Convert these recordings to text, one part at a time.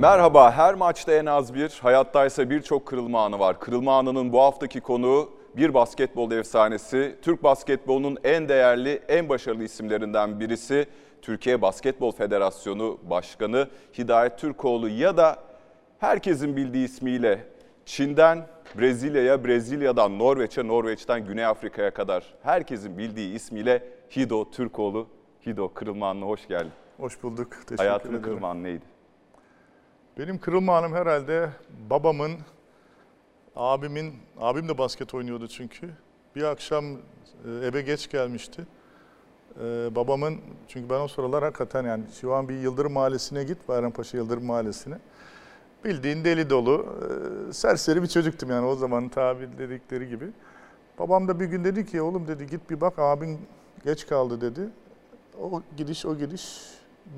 Merhaba, her maçta en az bir, hayattaysa birçok kırılma anı var. Kırılma anının bu haftaki konuğu bir basketbol efsanesi, Türk basketbolunun en değerli, en başarılı isimlerinden birisi, Türkiye Basketbol Federasyonu Başkanı Hidayet Türkoğlu ya da herkesin bildiği ismiyle Çin'den Brezilya'ya, Brezilya'dan Norveç'e, Norveç'ten Güney Afrika'ya kadar herkesin bildiği ismiyle Hido Türkoğlu. Hido kırılma anına hoş geldin. Hoş bulduk. Teşekkür Hayatının ederim. kırılma anı neydi? Benim kırılma anım herhalde babamın, abimin, abim de basket oynuyordu çünkü. Bir akşam e, eve geç gelmişti. E, babamın, çünkü ben o sıralar hakikaten yani şu an bir Yıldırım Mahallesi'ne git, Bayrampaşa Yıldırım Mahallesi'ne. Bildiğin deli dolu, e, serseri bir çocuktum yani o zaman tabir dedikleri gibi. Babam da bir gün dedi ki oğlum dedi git bir bak abin geç kaldı dedi. O gidiş o gidiş.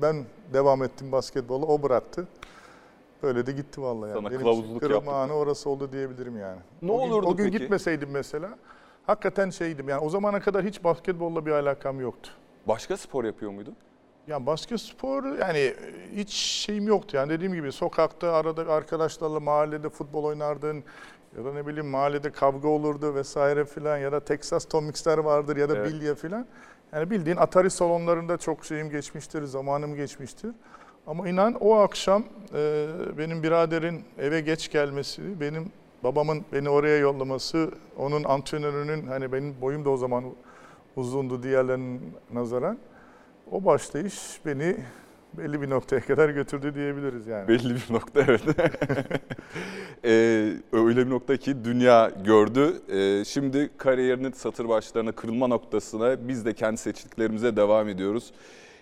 Ben devam ettim basketbola, o bıraktı. Böyle de gitti vallahi. Yani. Sana Benim kılavuzluk yaptı. anı orası oldu diyebilirim yani. Ne o gün, olurdu O gün peki? gitmeseydim mesela hakikaten şeydim yani o zamana kadar hiç basketbolla bir alakam yoktu. Başka spor yapıyor muydun? Yani basket spor yani hiç şeyim yoktu yani dediğim gibi sokakta arada arkadaşlarla mahallede futbol oynardın ya da ne bileyim mahallede kavga olurdu vesaire filan ya da Texas Tomix'ler vardır ya da Evet. bilye filan. Yani bildiğin Atari salonlarında çok şeyim geçmiştir, zamanım geçmiştir. Ama inan o akşam e, benim biraderin eve geç gelmesi, benim babamın beni oraya yollaması, onun antrenörünün hani benim boyum da o zaman uzundu diğerlerinin nazaran. O başlayış beni belli bir noktaya kadar götürdü diyebiliriz yani. Belli bir nokta evet. Ee, öyle bir nokta ki dünya gördü. Ee, şimdi kariyerinin satır başlarına kırılma noktasına biz de kendi seçtiklerimize devam ediyoruz.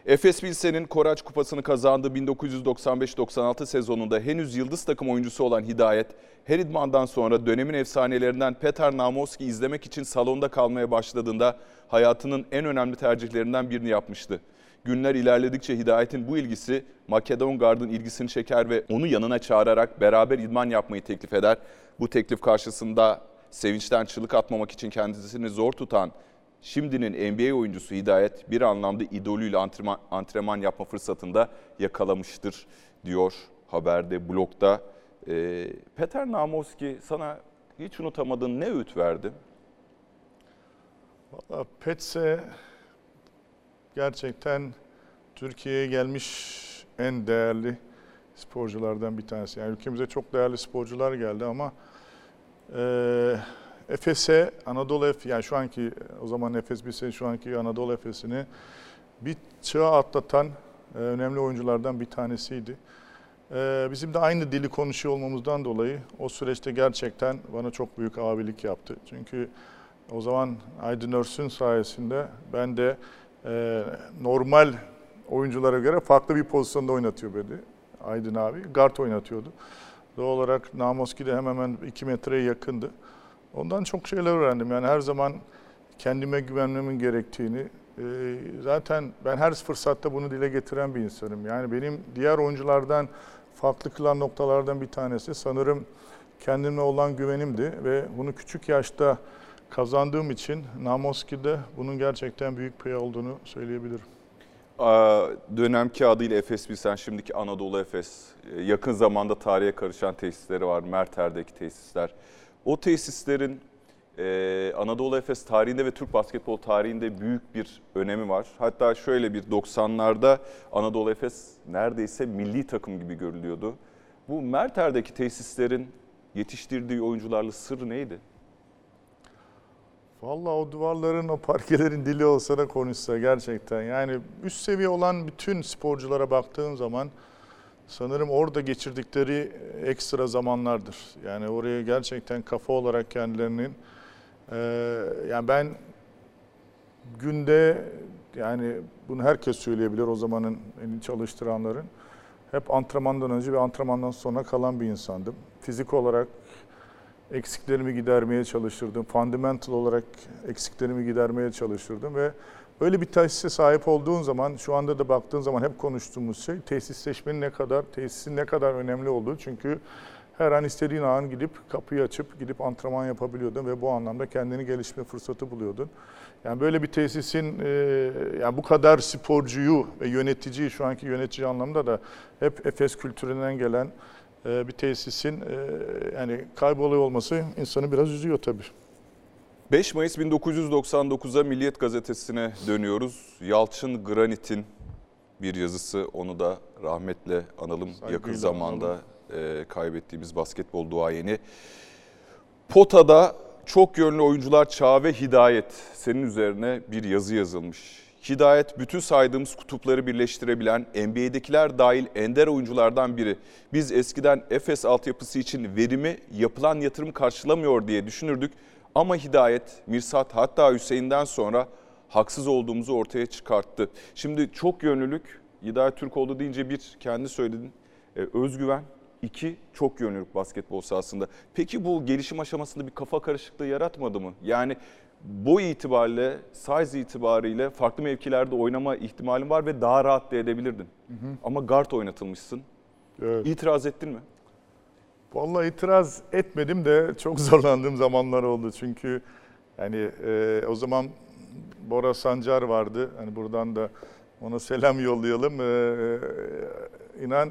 Efes Pilsen'in Koraç Kupası'nı kazandığı 1995-96 sezonunda henüz yıldız takım oyuncusu olan Hidayet, her idmandan sonra dönemin efsanelerinden Petar Namovski izlemek için salonda kalmaya başladığında hayatının en önemli tercihlerinden birini yapmıştı. Günler ilerledikçe Hidayet'in bu ilgisi Makedon Guard'ın ilgisini çeker ve onu yanına çağırarak beraber idman yapmayı teklif eder. Bu teklif karşısında sevinçten çığlık atmamak için kendisini zor tutan şimdinin NBA oyuncusu Hidayet bir anlamda idolüyle antrenman, antrenman yapma fırsatında yakalamıştır diyor haberde, blogda. Ee, Peter Namovski sana hiç unutamadığın ne öğüt verdi? Valla Petse gerçekten Türkiye'ye gelmiş en değerli sporculardan bir tanesi. Yani ülkemize çok değerli sporcular geldi ama e, Efes'e, Anadolu Efes, yani şu anki o zaman Efes bir şu anki Anadolu Efes'ini bir çağa atlatan e, önemli oyunculardan bir tanesiydi. E, bizim de aynı dili konuşuyor olmamızdan dolayı o süreçte gerçekten bana çok büyük abilik yaptı. Çünkü o zaman Aydın Örsün sayesinde ben de e, normal oyunculara göre farklı bir pozisyonda oynatıyor beni Aydın abi. Guard oynatıyordu. Doğal olarak Namoski de hemen hemen 2 metreye yakındı. Ondan çok şeyler öğrendim. Yani her zaman kendime güvenmemin gerektiğini, e, zaten ben her fırsatta bunu dile getiren bir insanım. Yani benim diğer oyunculardan farklı kılan noktalardan bir tanesi sanırım kendime olan güvenimdi ve bunu küçük yaşta kazandığım için Namoski'de bunun gerçekten büyük pay olduğunu söyleyebilirim. Aa, Dönemki adıyla Efes Pilsen, şimdiki Anadolu Efes. Ee, Yakın zamanda tarihe karışan tesisleri var, Merter'deki tesisler. O tesislerin e, Anadolu Efes tarihinde ve Türk basketbol tarihinde büyük bir önemi var. Hatta şöyle bir 90'larda Anadolu Efes neredeyse milli takım gibi görülüyordu. Bu Merter'deki tesislerin yetiştirdiği oyuncularla sırrı neydi? Vallahi o duvarların, o parkelerin dili olsa da konuşsa gerçekten. Yani üst seviye olan bütün sporculara baktığın zaman sanırım orada geçirdikleri ekstra zamanlardır. Yani oraya gerçekten kafa olarak kendilerinin eee, yani ben günde yani bunu herkes söyleyebilir o zamanın en çalıştıranların. Hep antrenmandan önce ve antrenmandan sonra kalan bir insandım. Fizik olarak eksiklerimi gidermeye çalışırdım. Fundamental olarak eksiklerimi gidermeye çalışırdım ve öyle bir tesise sahip olduğun zaman şu anda da baktığın zaman hep konuştuğumuz şey tesisleşmenin ne kadar, tesisin ne kadar önemli olduğu. Çünkü her an istediğin an gidip kapıyı açıp gidip antrenman yapabiliyordun ve bu anlamda kendini gelişme fırsatı buluyordun. Yani böyle bir tesisin e, yani bu kadar sporcuyu ve yöneticiyi şu anki yönetici anlamda da hep Efes kültüründen gelen e, bir tesisin e, yani kayboluyor olması insanı biraz üzüyor tabii. 5 Mayıs 1999'a Milliyet Gazetesi'ne dönüyoruz. Yalçın Granit'in bir yazısı. Onu da rahmetle analım. Saygıyla Yakın zamanda e, kaybettiğimiz basketbol duayeni. Pota'da çok yönlü oyuncular çağı ve hidayet. Senin üzerine bir yazı yazılmış. Hidayet bütün saydığımız kutupları birleştirebilen NBA'dekiler dahil ender oyunculardan biri. Biz eskiden Efes altyapısı için verimi yapılan yatırım karşılamıyor diye düşünürdük. Ama Hidayet, Mirsat hatta Hüseyin'den sonra haksız olduğumuzu ortaya çıkarttı. Şimdi çok yönlülük, Hidayet Türkoğlu deyince bir kendi söyledin, e, özgüven, iki çok yönlülük basketbol sahasında. Peki bu gelişim aşamasında bir kafa karışıklığı yaratmadı mı? Yani boy itibariyle, size itibariyle farklı mevkilerde oynama ihtimalin var ve daha rahat da edebilirdin. Ama guard oynatılmışsın. Evet. İtiraz ettin mi? Vallahi itiraz etmedim de çok zorlandığım zamanlar oldu. Çünkü yani e, o zaman Bora Sancar vardı. Hani buradan da ona selam yollayalım. E, e, inan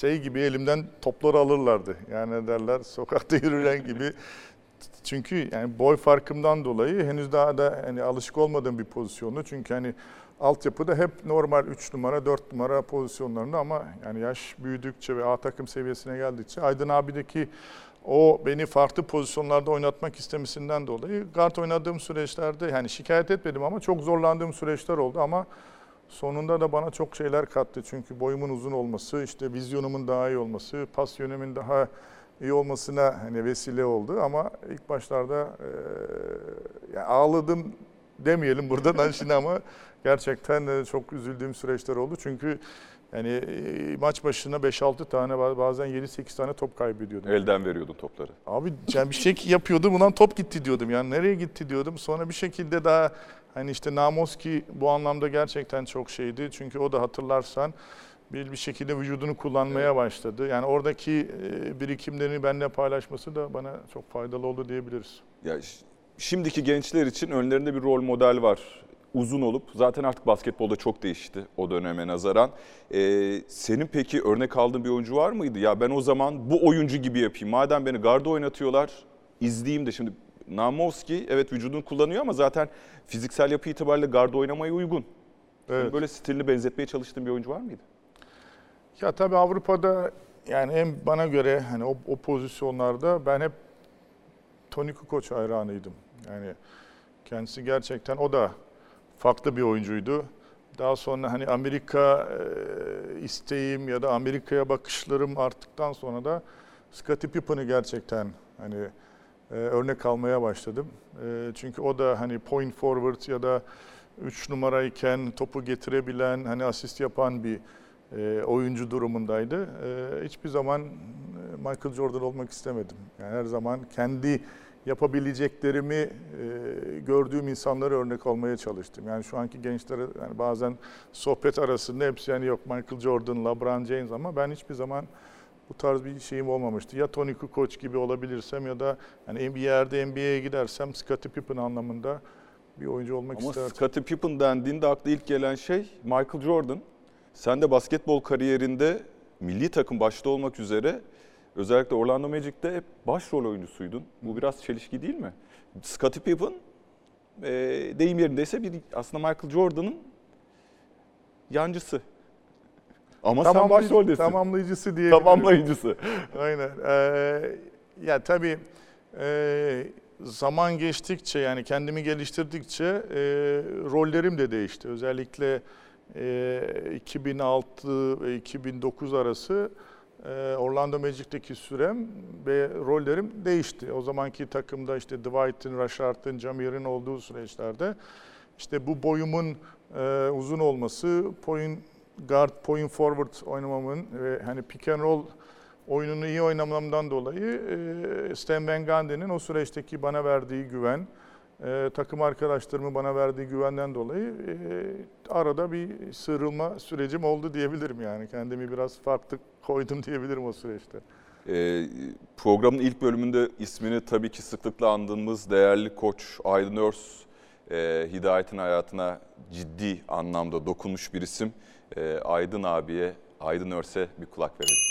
şey gibi elimden topları alırlardı. Yani derler sokakta yürüyen gibi. Çünkü yani boy farkımdan dolayı henüz daha da hani alışık olmadığım bir pozisyondu. Çünkü hani altyapıda hep normal 3 numara 4 numara pozisyonlarında ama yani yaş büyüdükçe ve A takım seviyesine geldikçe Aydın abideki o beni farklı pozisyonlarda oynatmak istemesinden dolayı guard oynadığım süreçlerde yani şikayet etmedim ama çok zorlandığım süreçler oldu ama sonunda da bana çok şeyler kattı. Çünkü boyumun uzun olması, işte vizyonumun daha iyi olması, pas yönümün daha iyi olmasına hani vesile oldu ama ilk başlarda eee, yani ağladım demeyelim buradan şimdi ama gerçekten e, çok üzüldüğüm süreçler oldu. Çünkü yani e, maç başına 5-6 tane bazen 7-8 tane top kaybediyordum. Elden veriyordun topları. Abi yani bir şey yapıyordum ulan top gitti diyordum. Yani nereye gitti diyordum. Sonra bir şekilde daha hani işte Namoski bu anlamda gerçekten çok şeydi. Çünkü o da hatırlarsan bir bir şekilde vücudunu kullanmaya başladı. Yani oradaki e, birikimlerini benimle paylaşması da bana çok faydalı oldu diyebiliriz. Ya şimdiki gençler için önlerinde bir rol model var. Uzun olup zaten artık basketbolda çok değişti o döneme nazaran. Ee, senin peki örnek aldığın bir oyuncu var mıydı? Ya ben o zaman bu oyuncu gibi yapayım. Madem beni garda oynatıyorlar izleyeyim de şimdi Namovski evet vücudunu kullanıyor ama zaten fiziksel yapı itibariyle garda oynamaya uygun. Evet. Böyle stilini benzetmeye çalıştığın bir oyuncu var mıydı? Ya tabii Avrupa'da yani en bana göre hani o, o pozisyonlarda ben hep Toni Kukoc hayranıydım. Yani kendisi gerçekten o da farklı bir oyuncuydu. Daha sonra hani Amerika e, isteğim ya da Amerika'ya bakışlarım arttıktan sonra da Scottie Pippen'ı gerçekten hani örnek almaya başladım. Çünkü o da hani point forward ya da 3 numarayken topu getirebilen, hani asist yapan bir e, oyuncu durumundaydı. E, hiçbir zaman Michael Jordan olmak istemedim. Yani her zaman kendi yapabileceklerimi e, gördüğüm insanlara örnek olmaya çalıştım. Yani şu anki gençlere yani bazen sohbet arasında hepsi yani yok Michael Jordan, LeBron James ama ben hiçbir zaman bu tarz bir şeyim olmamıştı. Ya Tony Kukoc gibi olabilirsem ya da yani bir yerde NBA'ye gidersem Scottie Pippen anlamında bir oyuncu olmak Ama isterdim. Scottie Pippen dendiğinde akla ilk gelen şey Michael Jordan. Sen de basketbol kariyerinde milli takım başta olmak üzere özellikle Orlando Magic'te başrol oyuncusuydun. Bu biraz çelişki değil mi? Scottie Pippen e, deyim yerindeyse bir aslında Michael Jordan'ın yancısı. Ama sen Tamamlayıcı- başroldesin. Tamamlayıcısı diyebilirim. Tamamlayıcısı. Aynen. Ee, ya tabii e, zaman geçtikçe yani kendimi geliştirdikçe e, rollerim de değişti. Özellikle e, 2006 ve 2009 arası Orlando Magic'teki sürem ve rollerim değişti. O zamanki takımda işte Dwight'ın, Rashard'ın, Jamir'in olduğu süreçlerde işte bu boyumun e, uzun olması, point guard, point forward oynamamın ve hani pick and roll oyununu iyi oynamamdan dolayı e, Stan Van Gundy'nin o süreçteki bana verdiği güven e, takım arkadaşlarımın bana verdiği güvenden dolayı e, arada bir sıyrılma sürecim oldu diyebilirim yani. Kendimi biraz farklı koydum diyebilirim o süreçte. Ee, programın ilk bölümünde ismini tabii ki sıklıkla andığımız değerli koç Aydın Örs, e, Hidayet'in hayatına ciddi anlamda dokunmuş bir isim. E, Aydın abiye, Aydın Örs'e bir kulak verelim.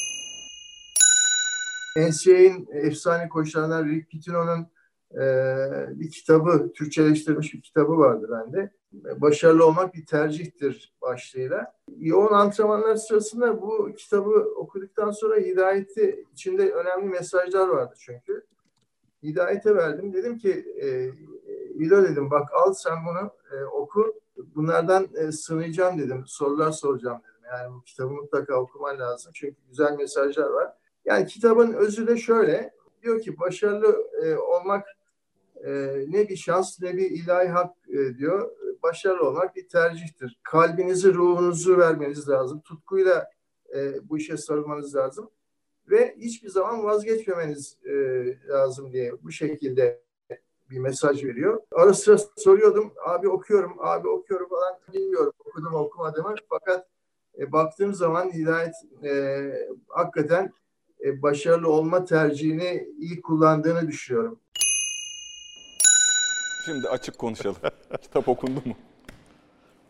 NCAA'nin efsane koçlarından Rick Pitino'nun e, bir kitabı, Türkçeleştirilmiş bir kitabı vardı bende. Başarılı olmak bir tercihtir başlığıyla. Yoğun antrenmanlar sırasında bu kitabı okuduktan sonra Hidayet'i içinde önemli mesajlar vardı çünkü. Hidayet'e verdim. Dedim ki e, İdo dedim bak al sen bunu e, oku. Bunlardan e, sınayacağım dedim. Sorular soracağım dedim. Yani bu kitabı mutlaka okuman lazım. Çünkü güzel mesajlar var. Yani kitabın özü de şöyle. Diyor ki başarılı e, olmak e, ne bir şans ne bir ilahi hak e, diyor. Başarılı olmak bir tercihtir. Kalbinizi, ruhunuzu vermeniz lazım. Tutkuyla e, bu işe sarılmanız lazım. Ve hiçbir zaman vazgeçmemeniz e, lazım diye bu şekilde bir mesaj veriyor. Ara sıra soruyordum. Abi okuyorum, abi okuyorum falan. Bilmiyorum okudum okumadığımı. Fakat e, baktığım zaman Hidayet e, hakikaten e, başarılı olma tercihini iyi kullandığını düşünüyorum. Şimdi açık konuşalım. Kitap okundu mu?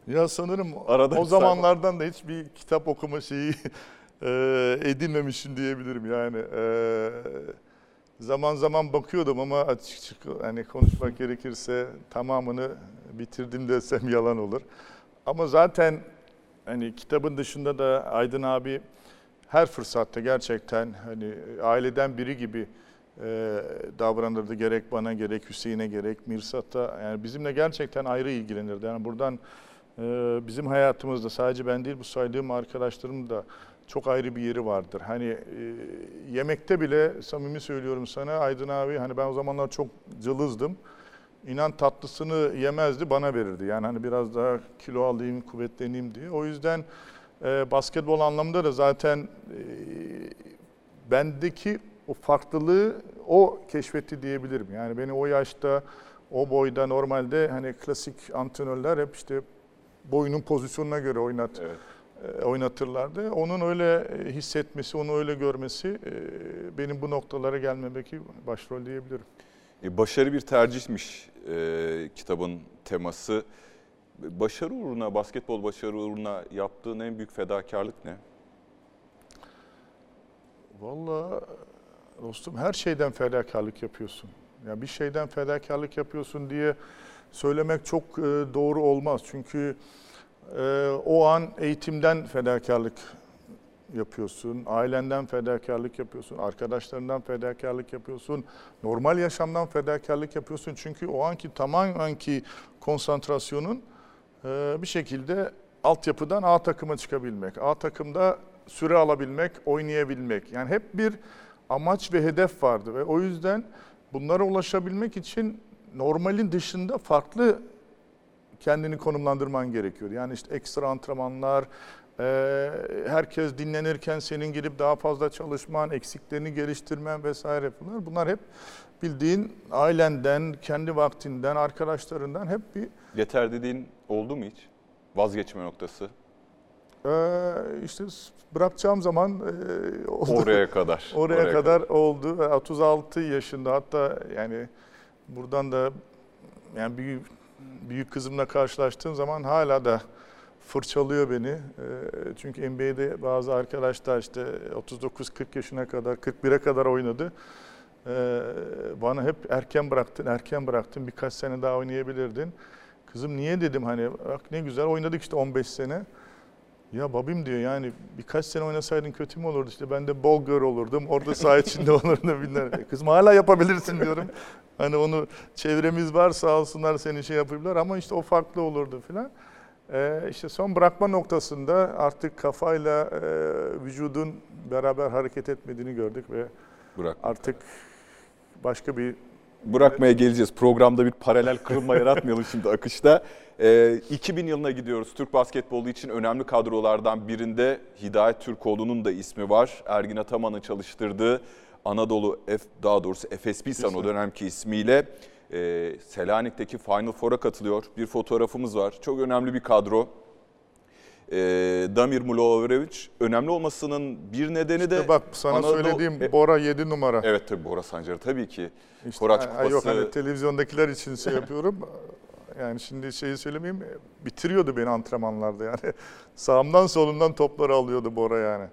Ya sanırım Arada o zamanlardan da hiçbir kitap okuma şeyi e, edinmemişim diyebilirim yani. e, zaman zaman bakıyordum ama açık hani konuşmak gerekirse tamamını bitirdim desem yalan olur. Ama zaten hani kitabın dışında da Aydın abi her fırsatta gerçekten hani aileden biri gibi e, davranırdı gerek bana gerek Hüseyin'e gerek Mirsat'a yani bizimle gerçekten ayrı ilgilenirdi. Yani buradan e, bizim hayatımızda sadece ben değil bu saydığım arkadaşlarım da çok ayrı bir yeri vardır. Hani e, yemekte bile samimi söylüyorum sana Aydın abi hani ben o zamanlar çok cılızdım. İnan tatlısını yemezdi bana verirdi. Yani hani biraz daha kilo alayım, kuvvetleneyim diye. O yüzden e, basketbol anlamında da zaten e, bendeki o farklılığı o keşfetti diyebilirim. Yani beni o yaşta, o boyda normalde hani klasik antrenörler hep işte boyunun pozisyonuna göre oynat Evet. e, oynatırlardı. Onun öyle e, hissetmesi, onu öyle görmesi e, benim bu noktalara gelmemdeki başrol diyebilirim. Başarı bir tercihmiş e, kitabın teması. Başarı uğruna, basketbol başarı uğruna yaptığın en büyük fedakarlık ne? Vallahi dostum her şeyden fedakarlık yapıyorsun. Ya bir şeyden fedakarlık yapıyorsun diye söylemek çok e, doğru olmaz. Çünkü e, o an eğitimden fedakarlık yapıyorsun, ailenden fedakarlık yapıyorsun, arkadaşlarından fedakarlık yapıyorsun, normal yaşamdan fedakarlık yapıyorsun. Çünkü o anki tamamenki konsantrasyonun e, bir şekilde altyapıdan A takıma çıkabilmek, A takımda süre alabilmek, oynayabilmek. Yani hep bir amaç ve hedef vardı ve o yüzden bunlara ulaşabilmek için normalin dışında farklı kendini konumlandırman gerekiyor. Yani işte ekstra antrenmanlar, e, herkes dinlenirken senin girip daha fazla çalışman, eksiklerini geliştirmen vesaire bunlar. Bunlar hep bildiğin ailenden, kendi vaktinden, arkadaşlarından hep bir Yeter dediğin oldu mu hiç? Vazgeçme noktası. E, işte bırakacağım zaman e, oldu. Oraya kadar. Oraya, kadar oldu. Ve 36 yaşında hatta yani buradan da yani büyük büyük kızımla karşılaştığım zaman hala da fırçalıyor beni. Ee, Çünkü NBA'de bazı arkadaşlar işte 39-40 yaşına kadar, 41'e kadar oynadı. Ee, Bana hep erken bıraktın, erken bıraktın. Birkaç sene daha oynayabilirdin. Kızım niye dedim hani bak ne güzel oynadık işte 15 sene. Ya babim diyor yani birkaç sene oynasaydın kötü mü olurdu işte ben de ball girl olurdum orada saha içinde olurdum ne. Kızım hala yapabilirsin diyorum. Hani onu çevremiz var sağ olsunlar seni şey yapabilirler ama işte o farklı olurdu filan. Ee, işte son bırakma noktasında artık kafayla e, vücudun beraber hareket etmediğini gördük ve Bırak. artık başka bir Bırakmaya geleceğiz. Programda bir paralel kırılma yaratmayalım şimdi akışta. Ee, 2000 yılına gidiyoruz. Türk basketbolu için önemli kadrolardan birinde Hidayet Türkoğlu'nun da ismi var. Ergin Ataman'ın çalıştırdığı Anadolu F, daha doğrusu FSB san o dönemki ismiyle. e, Selanik'teki Final Four'a katılıyor. Bir fotoğrafımız var. Çok önemli bir kadro. E, Damir Muloverevic önemli olmasının bir nedeni de... İşte bak sana Anadolu- söylediğim E, Bora 7 numara. Evet tabii Bora Sancarı tabii ki. İşte, Koraç ha, Yok Kupası- hani televizyondakiler için şey yapıyorum. Yani şimdi şeyi söylemeyeyim bitiriyordu beni antrenmanlarda yani. Sağımdan solumdan topları alıyordu Bora yani.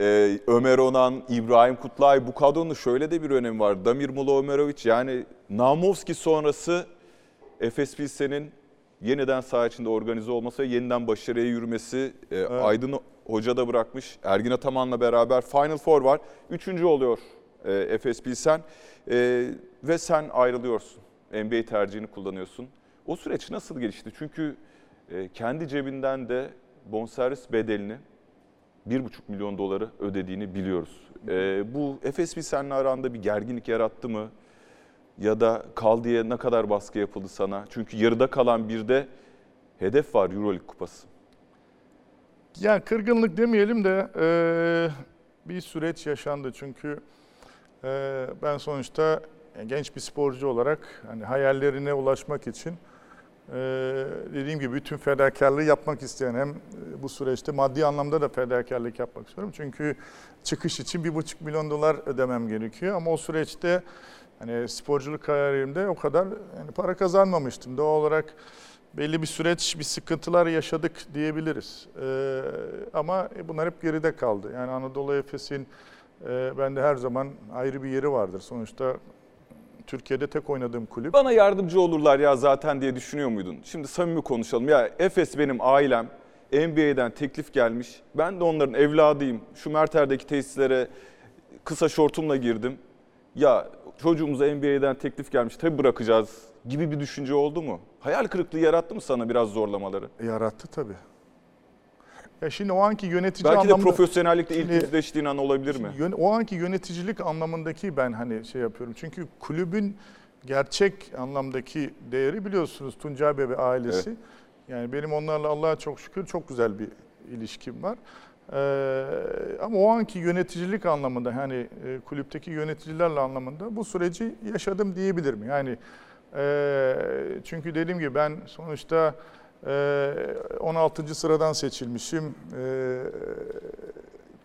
Ee, Ömer Onan, İbrahim Kutlay bu kadronun şöyle de bir önemi var. Damir Muloverevic yani Namovski sonrası Efes Pilsen'in yeniden saha içinde organize olması ve yeniden başarıya yürümesi e, Aydın Hoca da bırakmış. Ergin Ataman'la beraber Final Four var. Üçüncü oluyor e, Efes Pilsen E, ve sen ayrılıyorsun. NBA tercihini kullanıyorsun. O süreç nasıl gelişti? Çünkü e, kendi cebinden de bonservis bedelini 1,5 milyon doları ödediğini biliyoruz. Ee, bu Efes Pilsen'le aranda bir gerginlik yarattı mı? Ya da kal diye ne kadar baskı yapıldı sana? Çünkü yarıda kalan bir de hedef var Euroleague kupası. Yani kırgınlık demeyelim de eee, bir süreç yaşandı çünkü eee, ben sonuçta genç bir sporcu olarak hani hayallerine ulaşmak için eee, dediğim gibi bütün fedakarlığı yapmak isteyen hem e, bu süreçte maddi anlamda da fedakarlık yapmak istiyorum. Çünkü çıkış için bir buçuk milyon dolar ödemem gerekiyor ama o süreçte hani sporculuk kariyerimde o kadar yani para kazanmamıştım. Doğal olarak belli bir süreç, bir sıkıntılar yaşadık diyebiliriz. Ee, ama bunlar hep geride kaldı. Yani Anadolu Efes'in e, bende her zaman ayrı bir yeri vardır. Sonuçta Türkiye'de tek oynadığım kulüp. Bana yardımcı olurlar ya zaten diye düşünüyor muydun? Şimdi samimi konuşalım. Ya Efes benim ailem. NBA'den teklif gelmiş. Ben de onların evladıyım. Şu Merter'deki tesislere kısa şortumla girdim. Ya çocuğumuza NBA'den teklif gelmiş. Tabii bırakacağız gibi bir düşünce oldu mu? Hayal kırıklığı yarattı mı sana biraz zorlamaları? Yarattı tabii. Ya şimdi o anki yönetici Belki de anlamda... profesyonellikle ilk yüzleştiğin an olabilir mi? Yön- o anki yöneticilik anlamındaki ben hani şey yapıyorum. Çünkü kulübün gerçek anlamdaki değeri biliyorsunuz Tuncay Bey ve ailesi. Yani benim onlarla Allah'a çok şükür çok güzel bir ilişkim var. Ee, ama o anki yöneticilik anlamında hani e, kulüpteki yöneticilerle anlamında bu süreci yaşadım diyebilirim. Yani e, çünkü dediğim gibi ben sonuçta e, 16. sıradan seçilmişim. E,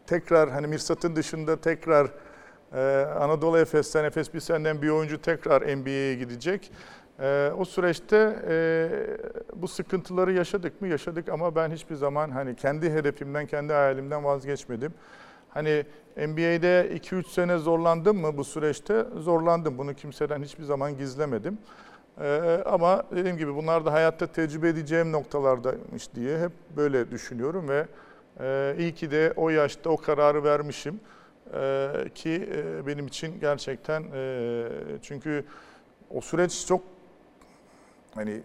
tekrar hani Mirsat'ın dışında tekrar e, Anadolu Efes'ten, Efes Pilsen'den bir oyuncu tekrar NBA'ye gidecek. E, o süreçte e, bu sıkıntıları yaşadık mı? Yaşadık ama ben hiçbir zaman hani kendi hedefimden, kendi hayalimden vazgeçmedim. Hani NBA'de 2-3 sene zorlandım mı bu süreçte? Zorlandım. Bunu kimseden hiçbir zaman gizlemedim. Ee, ama dediğim gibi bunlar da hayatta tecrübe edeceğim noktalardaymış diye hep böyle düşünüyorum ve e, iyi ki de o yaşta o kararı vermişim Ee, ki e, benim için gerçekten e, çünkü o süreç çok hani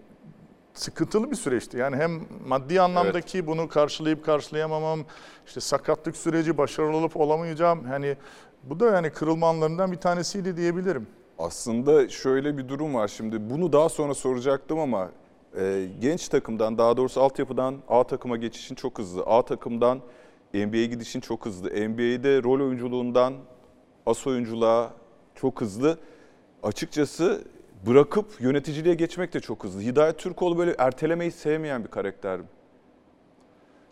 sıkıntılı bir süreçti. Yani hem maddi anlamdaki bunu karşılayıp karşılayamamam, işte sakatlık süreci başarılı olup olamayacağım. Hani bu da yani kırılma anlarından bir tanesiydi diyebilirim. Aslında şöyle bir durum var şimdi. Bunu daha sonra soracaktım ama e, genç takımdan daha doğrusu altyapıdan A takıma geçişin çok hızlı. A takımdan NBA'ye gidişin çok hızlı. NBA'de rol oyunculuğundan as oyunculuğa çok hızlı. Açıkçası bırakıp yöneticiliğe geçmek de çok hızlı. Hidayet Türkoğlu böyle ertelemeyi sevmeyen bir karakter.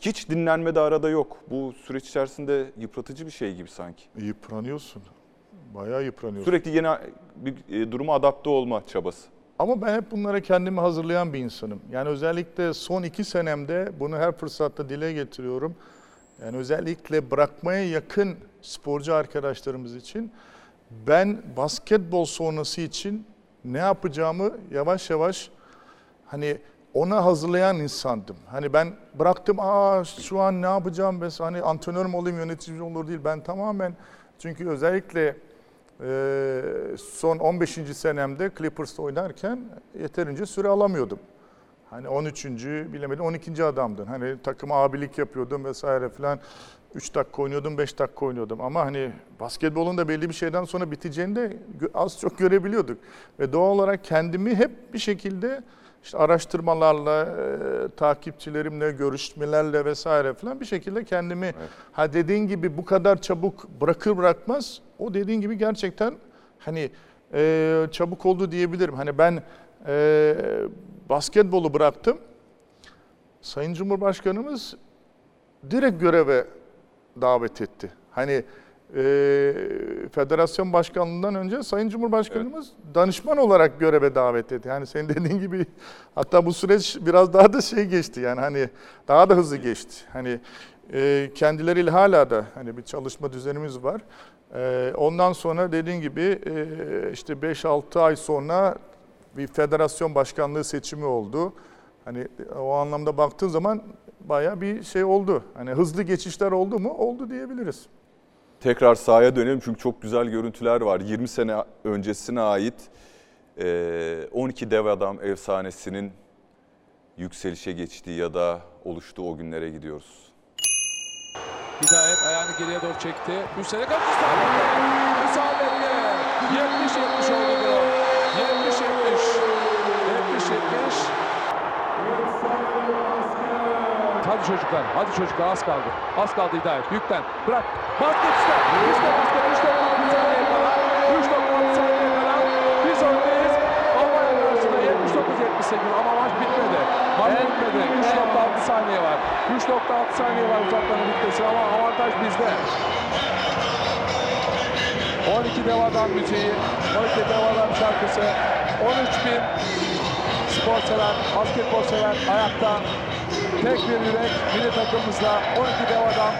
Hiç dinlenme de arada yok. Bu süreç içerisinde yıpratıcı bir şey gibi sanki. Yıpranıyorsun. Bayağı yıpranıyorsun. Sürekli yeni bir e, duruma adapte olma çabası. Ama ben hep bunlara kendimi hazırlayan bir insanım. Yani özellikle son iki senemde bunu her fırsatta dile getiriyorum. Yani özellikle bırakmaya yakın sporcu arkadaşlarımız için ben basketbol sonrası için ne yapacağımı yavaş yavaş hani ona hazırlayan insandım. Hani ben bıraktım aa şu an ne yapacağım ben hani antrenör mü olayım yönetici olur değil. Ben tamamen çünkü özellikle ee, son 15. senemde Clippers'ta oynarken yeterince süre alamıyordum. Hani 13. bilemedim 12. adamdın. Hani takıma abilik yapıyordum vesaire filan. 3 dakika oynuyordum, 5 dakika oynuyordum. Ama hani basketbolun da belli bir şeyden sonra biteceğini de az çok görebiliyorduk. Ve doğal olarak kendimi hep bir şekilde işte araştırmalarla, e, takipçilerimle, görüşmelerle vesaire falan bir şekilde kendimi ha dediğin gibi bu kadar çabuk bırakır bırakmaz o dediğin gibi gerçekten hani e, çabuk oldu diyebilirim. Hani ben e, basketbolu bıraktım. Sayın Cumhurbaşkanımız direkt göreve davet etti. Hani e, federasyon başkanlığından önce Sayın Cumhurbaşkanımız danışman olarak göreve davet etti. Yani senin dediğin gibi hatta bu süreç biraz daha da şey geçti yani hani daha da hızlı geçti. Hani e, kendileriyle hala da hani bir çalışma düzenimiz var. E, ondan sonra dediğin gibi e, işte 5-6 ay sonra bir federasyon başkanlığı seçimi oldu. Hani o anlamda baktığın zaman baya bir şey oldu. Hani hızlı geçişler oldu mu? Oldu diyebiliriz. Tekrar sahaya dönelim çünkü çok güzel görüntüler var. 20 sene öncesine ait e, 12 dev adam efsanesinin yükselişe geçtiği ya da oluştuğu o günlere gidiyoruz. Hidayet ayağını geriye doğru çekti. Atış müsabakte. Müsabakte. 70-70 oldu durum. 70-70. 70-70. Hadi çocuklar, hadi çocuklar az kaldı. Az kaldı Hidayet. Yüklen. Bırak. Basket işte. İşte basket. 3.6 saniye kala. 3.6 saniye kala. Biz oradayız. Almanya karşısında 79-78 ama maç bitmedi. Maç bitmedi. 3.6 saniye var. 3.6 saniye var uzatmanın bitmesi ama avantaj bizde. 12 dev adam müziği, 12 dev adam şarkısı, 13 bin spor sever, basketbol sever ayakta. Tek bir yürek milli takımımızda 12 dev adam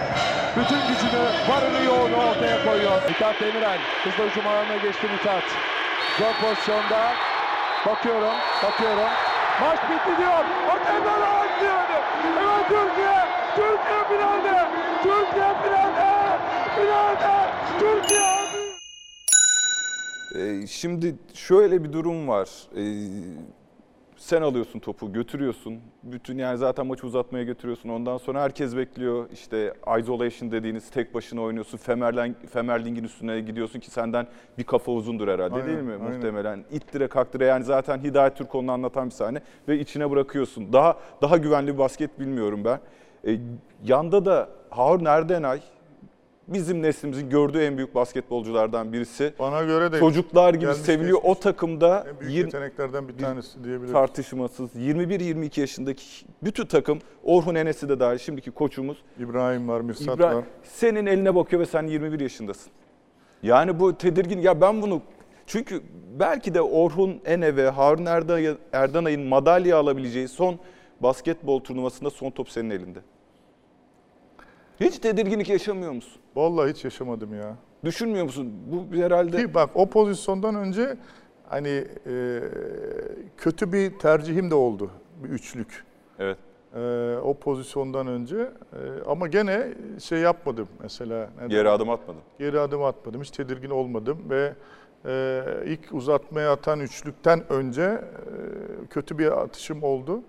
bütün gücünü, varını yoğunu ortaya koyuyor. Mithat Demirel, hızlı hücum alanına geçti Mithat. Zor pozisyonda. Bakıyorum, bakıyorum. Maç bitti diyor. Hakemler ağaç diyor. Türkiye, Türkiye finalde. Türkiye finalde. Finalde. Türkiye. E, şimdi şöyle bir durum var. E, sen alıyorsun topu, götürüyorsun. Bütün yani zaten maçı uzatmaya götürüyorsun. Ondan sonra herkes bekliyor. İşte isolation dediğiniz tek başına oynuyorsun. Femerling, Femerling'in üstüne gidiyorsun ki senden bir kafa uzundur herhalde Aynen, değil mi? aynen. Muhtemelen. İttire kaktıre yani zaten Hidayet Türkoğlu'nu anlatan bir sahne ve içine bırakıyorsun. Daha daha güvenli bir basket bilmiyorum ben. E, yanda da Harun Erdenay bizim neslimizin gördüğü en büyük basketbolculardan birisi. Bana göre de Çocuklar gibi seviliyor. O geçmiş. takımda en büyük 20 yeteneklerden bir tanesi diyebiliriz. tartışmasız 21-22 yaşındaki bütün takım Orhun Enes'i de dahil şimdiki koçumuz İbrahim var, Mirsat İbrahim var. senin eline bakıyor ve sen 21 yaşındasın. Yani bu tedirgin ya ben bunu çünkü belki de Orhun Ene ve Harun Erdanay'ın madalya alabileceği son basketbol turnuvasında son top senin elinde. Hiç tedirginlik yaşamıyor musun? Vallahi hiç yaşamadım ya. Düşünmüyor musun? Bu herhalde Ki bak o pozisyondan önce hani e, kötü bir tercihim de oldu. Bir üçlük. evet. E, o pozisyondan önce E, ama gene şey yapmadım mesela. ne Geri adım atmadın. geri adım atmadım. Hiç tedirgin olmadım ve e, ilk uzatmaya atan üçlükten önce e, kötü bir atışım oldu.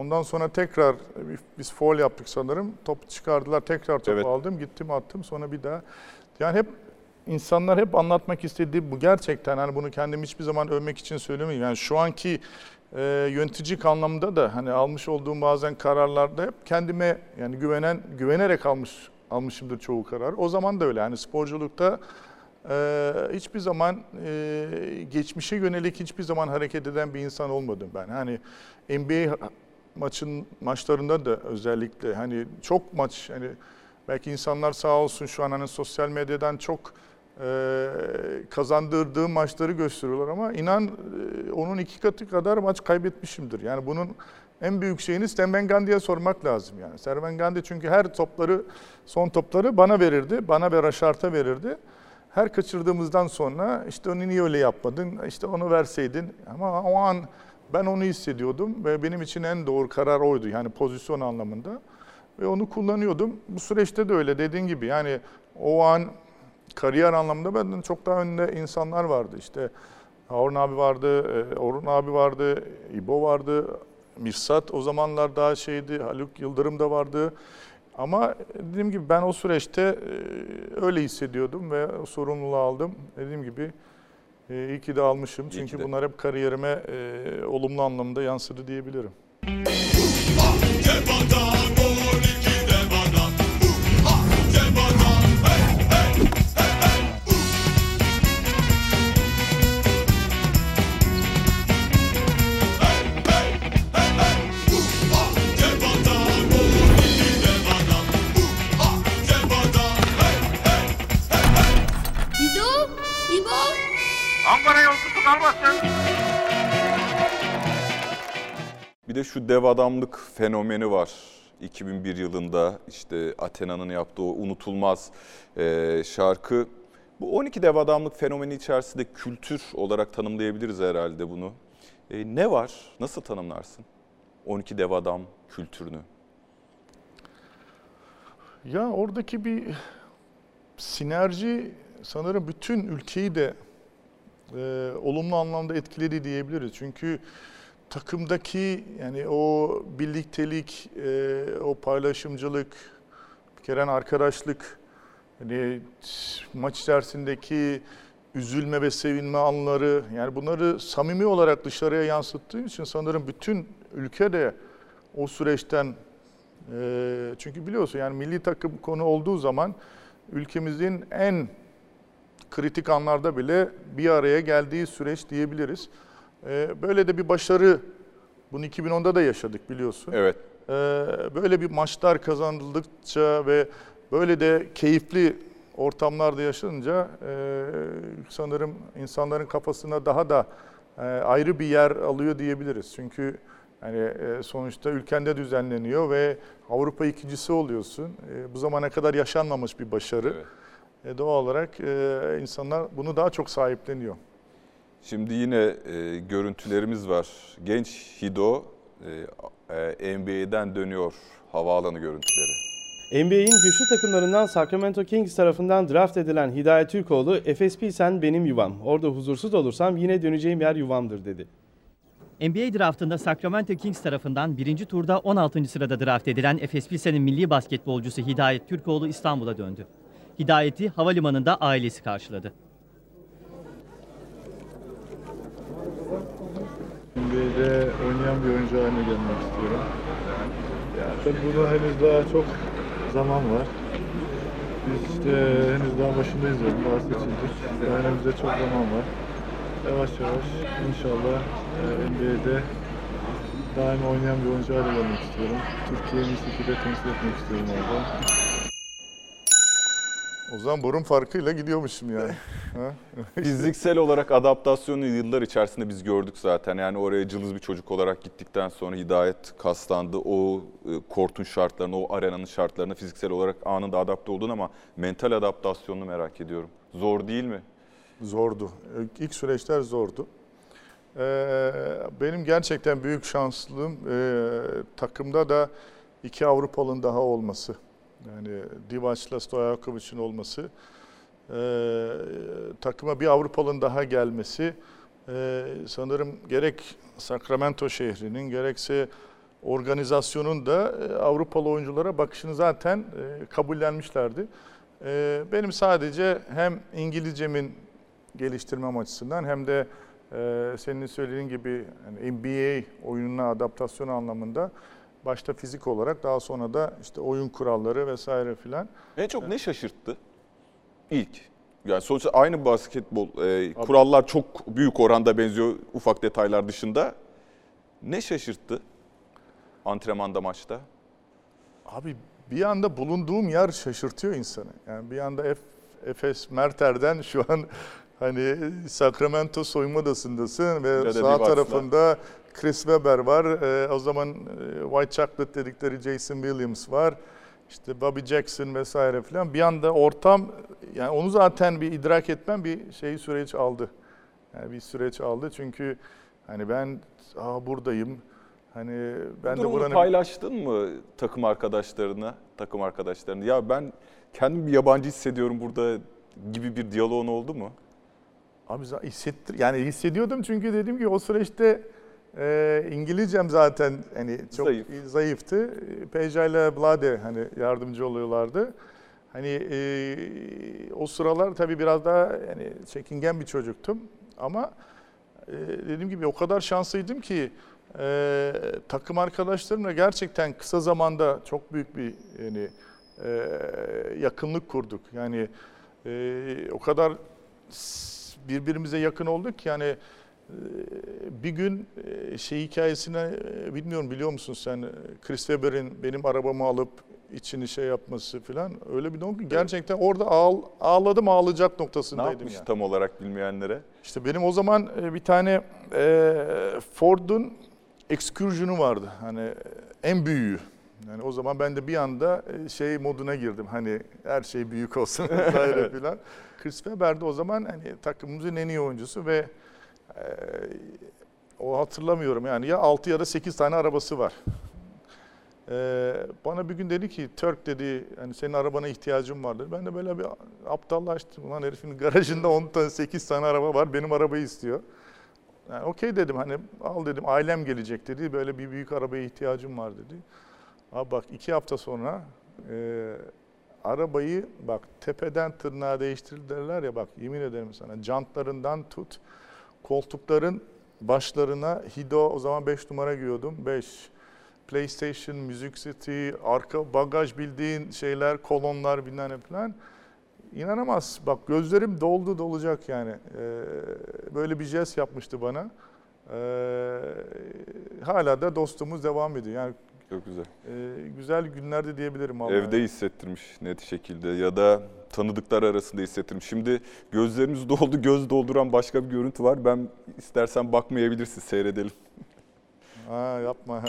Ondan sonra tekrar bir- biz foul yaptık sanırım. Topu çıkardılar. Tekrar topu Evet. aldım. Gittim attım. Sonra bir daha. Yani hep insanlar hep anlatmak istediği bu gerçekten. Hani bunu kendim hiçbir zaman övmek için söylemiyorum. Yani şu anki e, yöneticilik anlamda da hani almış olduğum bazen kararlarda hep kendime yani güvenen güvenerek almış almışımdır çoğu karar. O zaman da öyle. Yani sporculukta e, hiçbir zaman e, geçmişe yönelik hiçbir zaman hareket eden bir insan olmadım ben. Hani NBA maçın maçlarında da özellikle hani çok maç hani belki insanlar sağ olsun şu an hani sosyal medyadan çok e, kazandırdığı maçları gösteriyorlar ama inan e, onun iki katı kadar maç kaybetmişimdir. Yani bunun en büyük şeyini Serven Gandhi'ye sormak lazım yani. Serven Gandhi çünkü her topları, son topları bana verirdi. Bana ve Raşart'a verirdi. Her kaçırdığımızdan sonra işte onu niye öyle yapmadın, işte onu verseydin. Ama o an ben onu hissediyordum ve benim için en doğru karar oydu. Yani pozisyon anlamında. Ve onu kullanıyordum. Bu süreçte de öyle dediğin gibi yani o an kariyer anlamında benden çok daha önde insanlar vardı. İşte Harun abi vardı, e, Orhun abi vardı, İbo vardı, Mirsat o zamanlar daha şeydi, Haluk Yıldırım da vardı. Ama dediğim gibi ben o süreçte e, öyle hissediyordum ve sorumluluğu aldım. Dediğim gibi e, iyi ki de almışım. İyi Çünkü de. bunlar hep kariyerime e, olumlu anlamda yansıdı diyebilirim. İbo! Şu dev adamlık fenomeni var. 2001 yılında işte Athena'nın yaptığı o unutulmaz e, şarkı. Bu 12 dev adamlık fenomeni içerisinde kültür olarak tanımlayabiliriz herhalde bunu. E, ne var? Nasıl tanımlarsın 12 dev adam kültürünü? Ya oradaki bir sinerji sanırım bütün ülkeyi de e, olumlu anlamda etkiledi diyebiliriz. Çünkü takımdaki yani o birliktelik, e, o paylaşımcılık, bir kere arkadaşlık, hani maç içerisindeki üzülme ve sevinme anları yani bunları samimi olarak dışarıya yansıttığı için sanırım bütün ülke de o süreçten e, çünkü biliyorsun yani milli takım konu olduğu zaman ülkemizin en kritik anlarda bile bir araya geldiği süreç diyebiliriz. E, böyle de bir başarı bunu 2010'da da yaşadık biliyorsun. Evet. Ee, böyle bir maçlar kazanıldıkça ve böyle de keyifli ortamlarda yaşanınca e, sanırım insanların kafasına daha da e, ayrı bir yer alıyor diyebiliriz. Çünkü hani e, sonuçta ülkende düzenleniyor ve Avrupa ikincisi oluyorsun. Bu zamana kadar yaşanmamış bir başarı. Evet. Doğal olarak insanlar bunu daha çok sahipleniyor. Şimdi yine e, görüntülerimiz var. Genç Hido e, e, NBA'den dönüyor havaalanı görüntüleri. NBA'in güçlü takımlarından Sacramento Kings tarafından draft edilen Hidayet Türkoğlu, Efes Pilsen benim yuvam. Orada huzursuz olursam yine döneceğim yer yuvamdır dedi. NBA draftında Sacramento Kings tarafından birinci turda 16. sırada draft edilen Efes Pilsen'in milli basketbolcusu Hidayet Türkoğlu İstanbul'a döndü. Hidayet'i havalimanında ailesi karşıladı. NBA'de oynayan bir oyuncu haline gelmek istiyorum. Ya tabii buna henüz daha çok zaman var. Biz işte henüz daha başındayız yani daha seçildik. Daha önümüzde çok zaman var. Yavaş yavaş inşallah e, NBA'de daim oynayan bir oyuncu haline gelmek istiyorum. Türkiye'yi bir şekilde temsil etmek istiyorum orada. O zaman burun farkıyla gidiyormuşum yani. Fiziksel olarak adaptasyonu yıllar içerisinde biz gördük zaten. Yani oraya cılız bir çocuk olarak gittikten sonra Hidayet kaslandı. O e, kortun şartlarına, o arenanın şartlarına fiziksel olarak anında adapte oldun ama mental adaptasyonunu merak ediyorum. Zor değil mi? Zordu. İlk süreçler zordu. Ee, benim gerçekten büyük şanslığım e, takımda da iki Avrupalı'nın daha olması. Yani Divaç'la Stojakovic'in olması. Ee, takıma bir Avrupalı'nın daha gelmesi. Ee, sanırım gerek Sacramento şehrinin gerekse organizasyonun da e, Avrupalı oyunculara bakışını zaten e, kabullenmişlerdi. Ee, benim sadece hem İngilizcemin geliştirmem açısından hem de e, senin söylediğin gibi yani NBA oyununa adaptasyon anlamında başta fizik olarak daha sonra da işte oyun kuralları vesaire filan. En çok ne şaşırttı? İlk. Yani sonuçta aynı basketbol e, kurallar çok büyük oranda benziyor ufak detaylar dışında. Ne şaşırttı antrenmanda maçta? Abi bir anda bulunduğum yer şaşırtıyor insanı. Yani bir anda F, Efes Merter'den şu an hani Sacramento soyunma odasındasın ve Ya sağ tarafında Chris Webber var. Ee, o zaman e, White Chocolate dedikleri Jason Williams var. İşte Bobby Jackson vesaire filan. Bir anda ortam yani onu zaten bir idrak etmem bir şey süreç aldı. Yani bir süreç aldı çünkü hani ben Aa, buradayım. Hani ben Bu de buranın paylaştın mı takım arkadaşlarına, takım arkadaşlarına? Ya ben kendimi bir yabancı hissediyorum burada gibi bir diyaloğun oldu mu? Abi hissettir yani hissediyordum çünkü dediğim gibi o süreçte e, İngilizcem zaten hani çok Zayıf. zayıftı. Peja ile Blade hani yardımcı oluyorlardı. Hani e, o sıralar tabii biraz daha yani çekingen bir çocuktum ama e, dediğim gibi o kadar şanslıydım ki e, takım arkadaşlarımla gerçekten kısa zamanda çok büyük bir yani e, yakınlık kurduk. Yani e, o kadar birbirimize yakın olduk ki yani bir gün e, şey hikayesine e, bilmiyorum biliyor musun sen e, Chris Webber'in benim arabamı alıp içini şey yapması falan öyle bir ki gerçekten orada ağl- ağladım ağlayacak Ne noktasındaydım yapmış yani. tam olarak bilmeyenlere? İşte benim o zaman bir tane e, Ford'un Excursion'u vardı. Hani en büyüğü. Yani o zaman ben de bir anda şey moduna girdim. Hani her şey büyük olsun vesaire filan. Chris Webber de o zaman hani takımımızın en iyi oyuncusu ve e, o hatırlamıyorum yani ya 6 ya da 8 tane arabası var. E, bana bir gün dedi ki Turk dedi hani senin arabana ihtiyacım var dedi. Ben de böyle bir aptallaştım. Lan herifin garajında 10 tane 8 tane araba var benim arabayı istiyor. Yani okey dedim hani al dedim ailem gelecek dedi. Böyle bir büyük arabaya ihtiyacım var dedi. Abi bak iki hafta sonra e, arabayı bak tepeden tırnağa değiştirdiler ya bak yemin ederim sana jantlarından tut koltukların başlarına Hido o zaman 5 numara giyiyordum 5 PlayStation, Music City, arka bagaj bildiğin şeyler, kolonlar bilmem ne falan. İnanamaz. Bak gözlerim doldu dolacak yani. Ee, böyle bir jest yapmıştı bana. Ee, hala da dostluğumuz devam ediyor. Yani Çok güzel. e, güzel günlerde diyebilirim vallahi. Evde hissettirmiş net şekilde ya da tanıdıklar arasında hissettirmiş. Şimdi gözlerimiz doldu, göz dolduran başka bir görüntü var. Ben istersen bakmayabilirsin, seyredelim. Ha, yapma.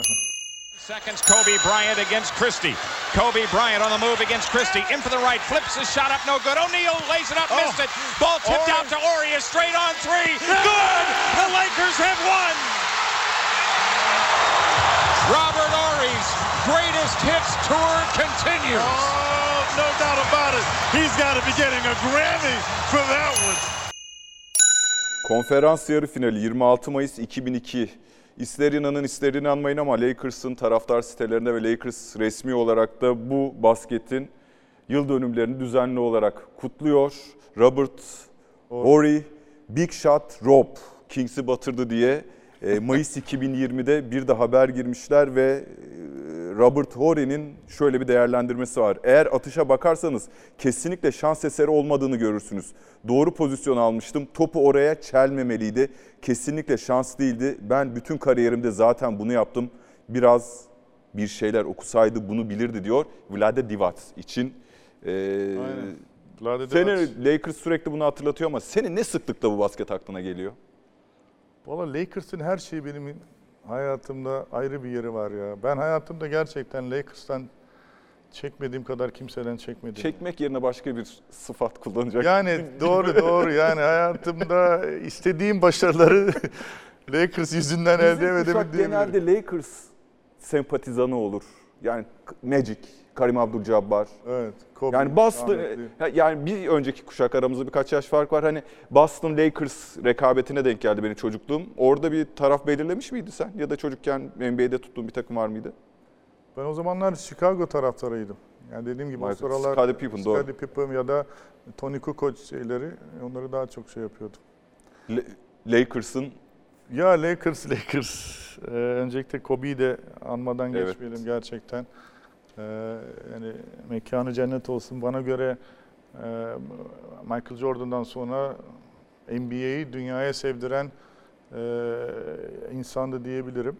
Seconds, Kobe Bryant against Christie. Kobe Bryant on the move against Christie. In for the right, flips his shot up, no good. O'Neal lays it up, missed it. Ball tipped out to Ori, is straight on three. Good! The Lakers have won! Robert Ory's greatest hits tour continues. Oh, no. Be getting a Grammy for that one. Konferans yarı finali 26 Mayıs 2002. İster inanın ister inanmayın ama Lakers'ın taraftar sitelerinde ve Lakers resmi olarak da bu basketin yıl dönümlerini düzenli olarak kutluyor. Robert Horry, Big Shot Rob Kings'i batırdı diye Mayıs 2020'de bir de haber girmişler ve e, Robert Horry'nin şöyle bir değerlendirmesi var. Eğer atışa bakarsanız kesinlikle şans eseri olmadığını görürsünüz. Doğru pozisyon almıştım. Topu oraya çelmemeliydi. Kesinlikle şans değildi. Ben bütün kariyerimde zaten bunu yaptım. Biraz bir şeyler okusaydı bunu bilirdi diyor. Vlade Divac için. Ee, Aynen. Vlade Divac. seni Lakers sürekli bunu hatırlatıyor ama senin ne sıklıkla bu basket aklına geliyor? Valla Lakers'ın her şeyi benim hayatımda ayrı bir yeri var ya. Ben hayatımda gerçekten Lakers'tan çekmediğim kadar kimseden çekmedim. Çekmek yerine başka bir sıfat kullanacak. Yani doğru doğru yani hayatımda istediğim başarıları Lakers yüzünden elde Bizim edemedim kuşak diyebilirim. genelde Lakers sempatizanı olur. Yani Magic, Karim Abdul-Jabbar. Evet. Kobe, Yani Boston, rahmetli. ya- yani bir önceki kuşak aramızda birkaç yaş fark var. Hani Boston Lakers rekabetine denk geldi benim çocukluğum. Orada bir taraf belirlemiş miydi sen? Ya da çocukken NBA'de tuttuğun bir takım var mıydı? Ben o zamanlar Chicago taraftarıydım. Yani dediğim gibi Michael, o sıralar Scottie Pippen. Scottie Pippen ya da Tony Kukoc şeyleri onları daha çok şey yapıyordum. La- Lakers'ın Ya Lakers, Lakers. Ee, öncelikle Kobe'yi de anmadan Evet. geçmeyelim gerçekten. Ee, yani mekanı cennet olsun. Bana göre e, Michael Jordan'dan sonra NBA'yi dünyaya sevdiren e, insandı diyebilirim.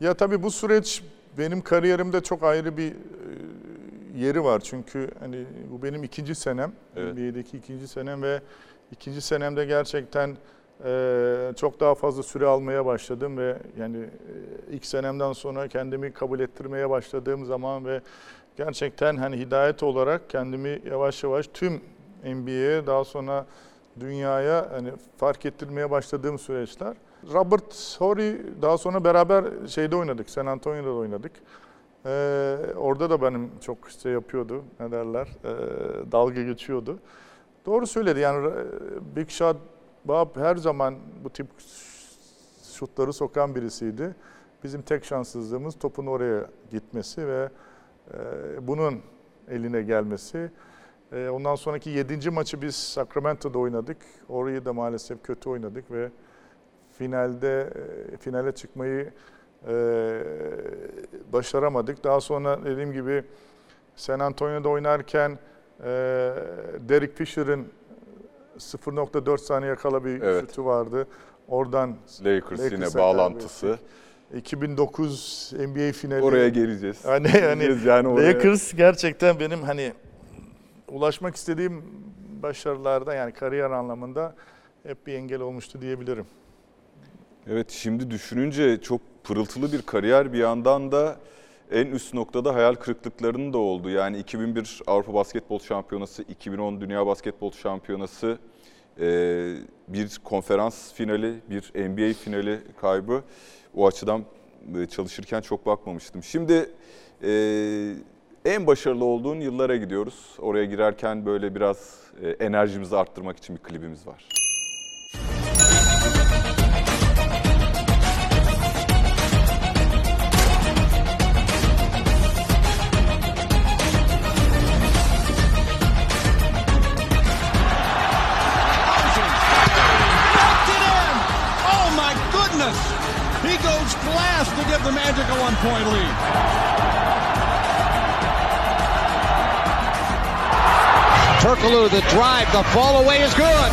Ya tabii bu süreç benim kariyerimde çok ayrı bir e, yeri var. Çünkü hani bu benim ikinci senem. Evet. NBA'deki ikinci senem ve ikinci senemde gerçekten ee, çok daha fazla süre almaya başladım ve yani e, ilk senemden sonra kendimi kabul ettirmeye başladığım zaman ve gerçekten hani hidayet olarak kendimi yavaş yavaş tüm NBA'ye daha sonra dünyaya hani fark ettirmeye başladığım süreçler. Robert Horry daha sonra beraber şeyde oynadık, San Antonio'da da oynadık. Ee, orada da benim çok şey yapıyordu, ne derler, ee, dalga geçiyordu. Doğru söyledi yani e, Big Shot Bob her zaman bu tip şutları sokan birisiydi. Bizim tek şanssızlığımız topun oraya gitmesi ve e, bunun eline gelmesi. E, ondan sonraki yedinci maçı biz Sacramento'da oynadık. Orayı da maalesef kötü oynadık ve finalde e, finale çıkmayı başaramadık. Daha sonra dediğim gibi San Antonio'da oynarken Derek Fisher'ın 0.4 saniye kala bir Evet. şutu vardı. Oradan Lakers, yine Lakers'a bağlantısı. 2009 NBA finali. Oraya geleceğiz. Hani hani Geleceğiz yani oraya. Lakers gerçekten benim hani ulaşmak istediğim başarılarda yani kariyer anlamında hep bir engel olmuştu diyebilirim. Evet şimdi düşününce çok pırıltılı bir kariyer bir yandan da en üst noktada hayal kırıklıklarının da oldu. Yani 2001 Avrupa Basketbol Şampiyonası, 2010 Dünya Basketbol Şampiyonası, e, bir konferans finali, bir NBA finali kaybı. O açıdan e, çalışırken çok bakmamıştım. Şimdi e, en başarılı olduğun yıllara gidiyoruz. Oraya girerken böyle biraz enerjimizi arttırmak için bir klibimiz var. Give the Magic a one-point lead. Turkaloo, the drive, the fall away is good.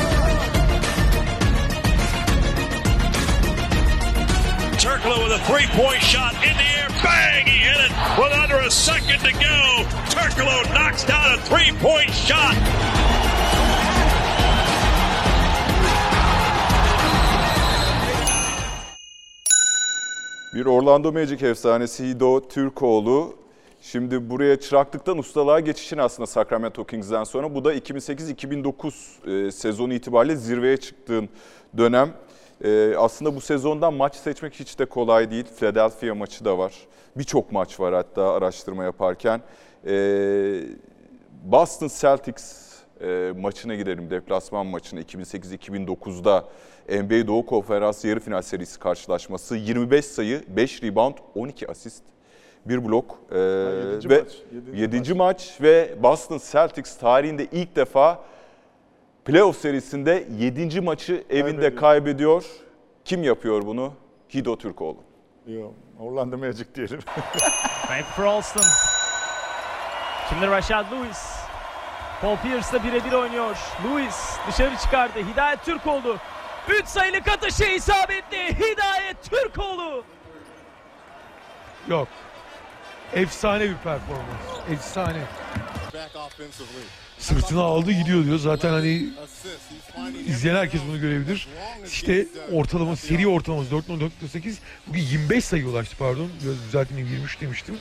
Turkle with a three-point shot in the air. Bang! He hit it with under a second to go. Turkle knocks down a three-point shot. Bir Orlando Magic efsanesi Hido Türkoğlu. Şimdi buraya çıraklıktan ustalığa geçişin aslında Sacramento Kings'den sonra. Bu da 2008-2009 e, sezonu itibariyle zirveye çıktığın dönem. E, aslında bu sezondan maç seçmek hiç de kolay değil. Philadelphia maçı da var. Birçok maç var hatta araştırma yaparken. E, Boston Celtics e, maçına gidelim, deplasman maçına 2008-2009'da NBA Doğu Konferansı yarı final serisi karşılaşması. 25 sayı, 5 rebound, 12 asist, 1 blok e, yedinci ve maç, yedinci 7. maç. ve Boston Celtics tarihinde ilk defa playoff serisinde 7. maçı evinde Kaybediyor. kaybediyor. Kim yapıyor bunu? Hido Türkoğlu. Diyor. Orlando Magic diyelim. Frank Frolston. Şimdi Rashad Lewis. Paul Pierce'la birebir oynuyor. Lewis dışarı çıkardı. Hidayet Türkoğlu. 3 sayılık atışı isabetli. Hidayet Türkoğlu. Yok. Efsane bir performans. Efsane. Sırtına aldı gidiyor diyor. Zaten hani izleyen herkes bunu görebilir. İşte ortalama seri ortalaması 4.8 bugün 25 sayı ulaştı pardon. Biraz düzeltmeyeyim 23 demiştim.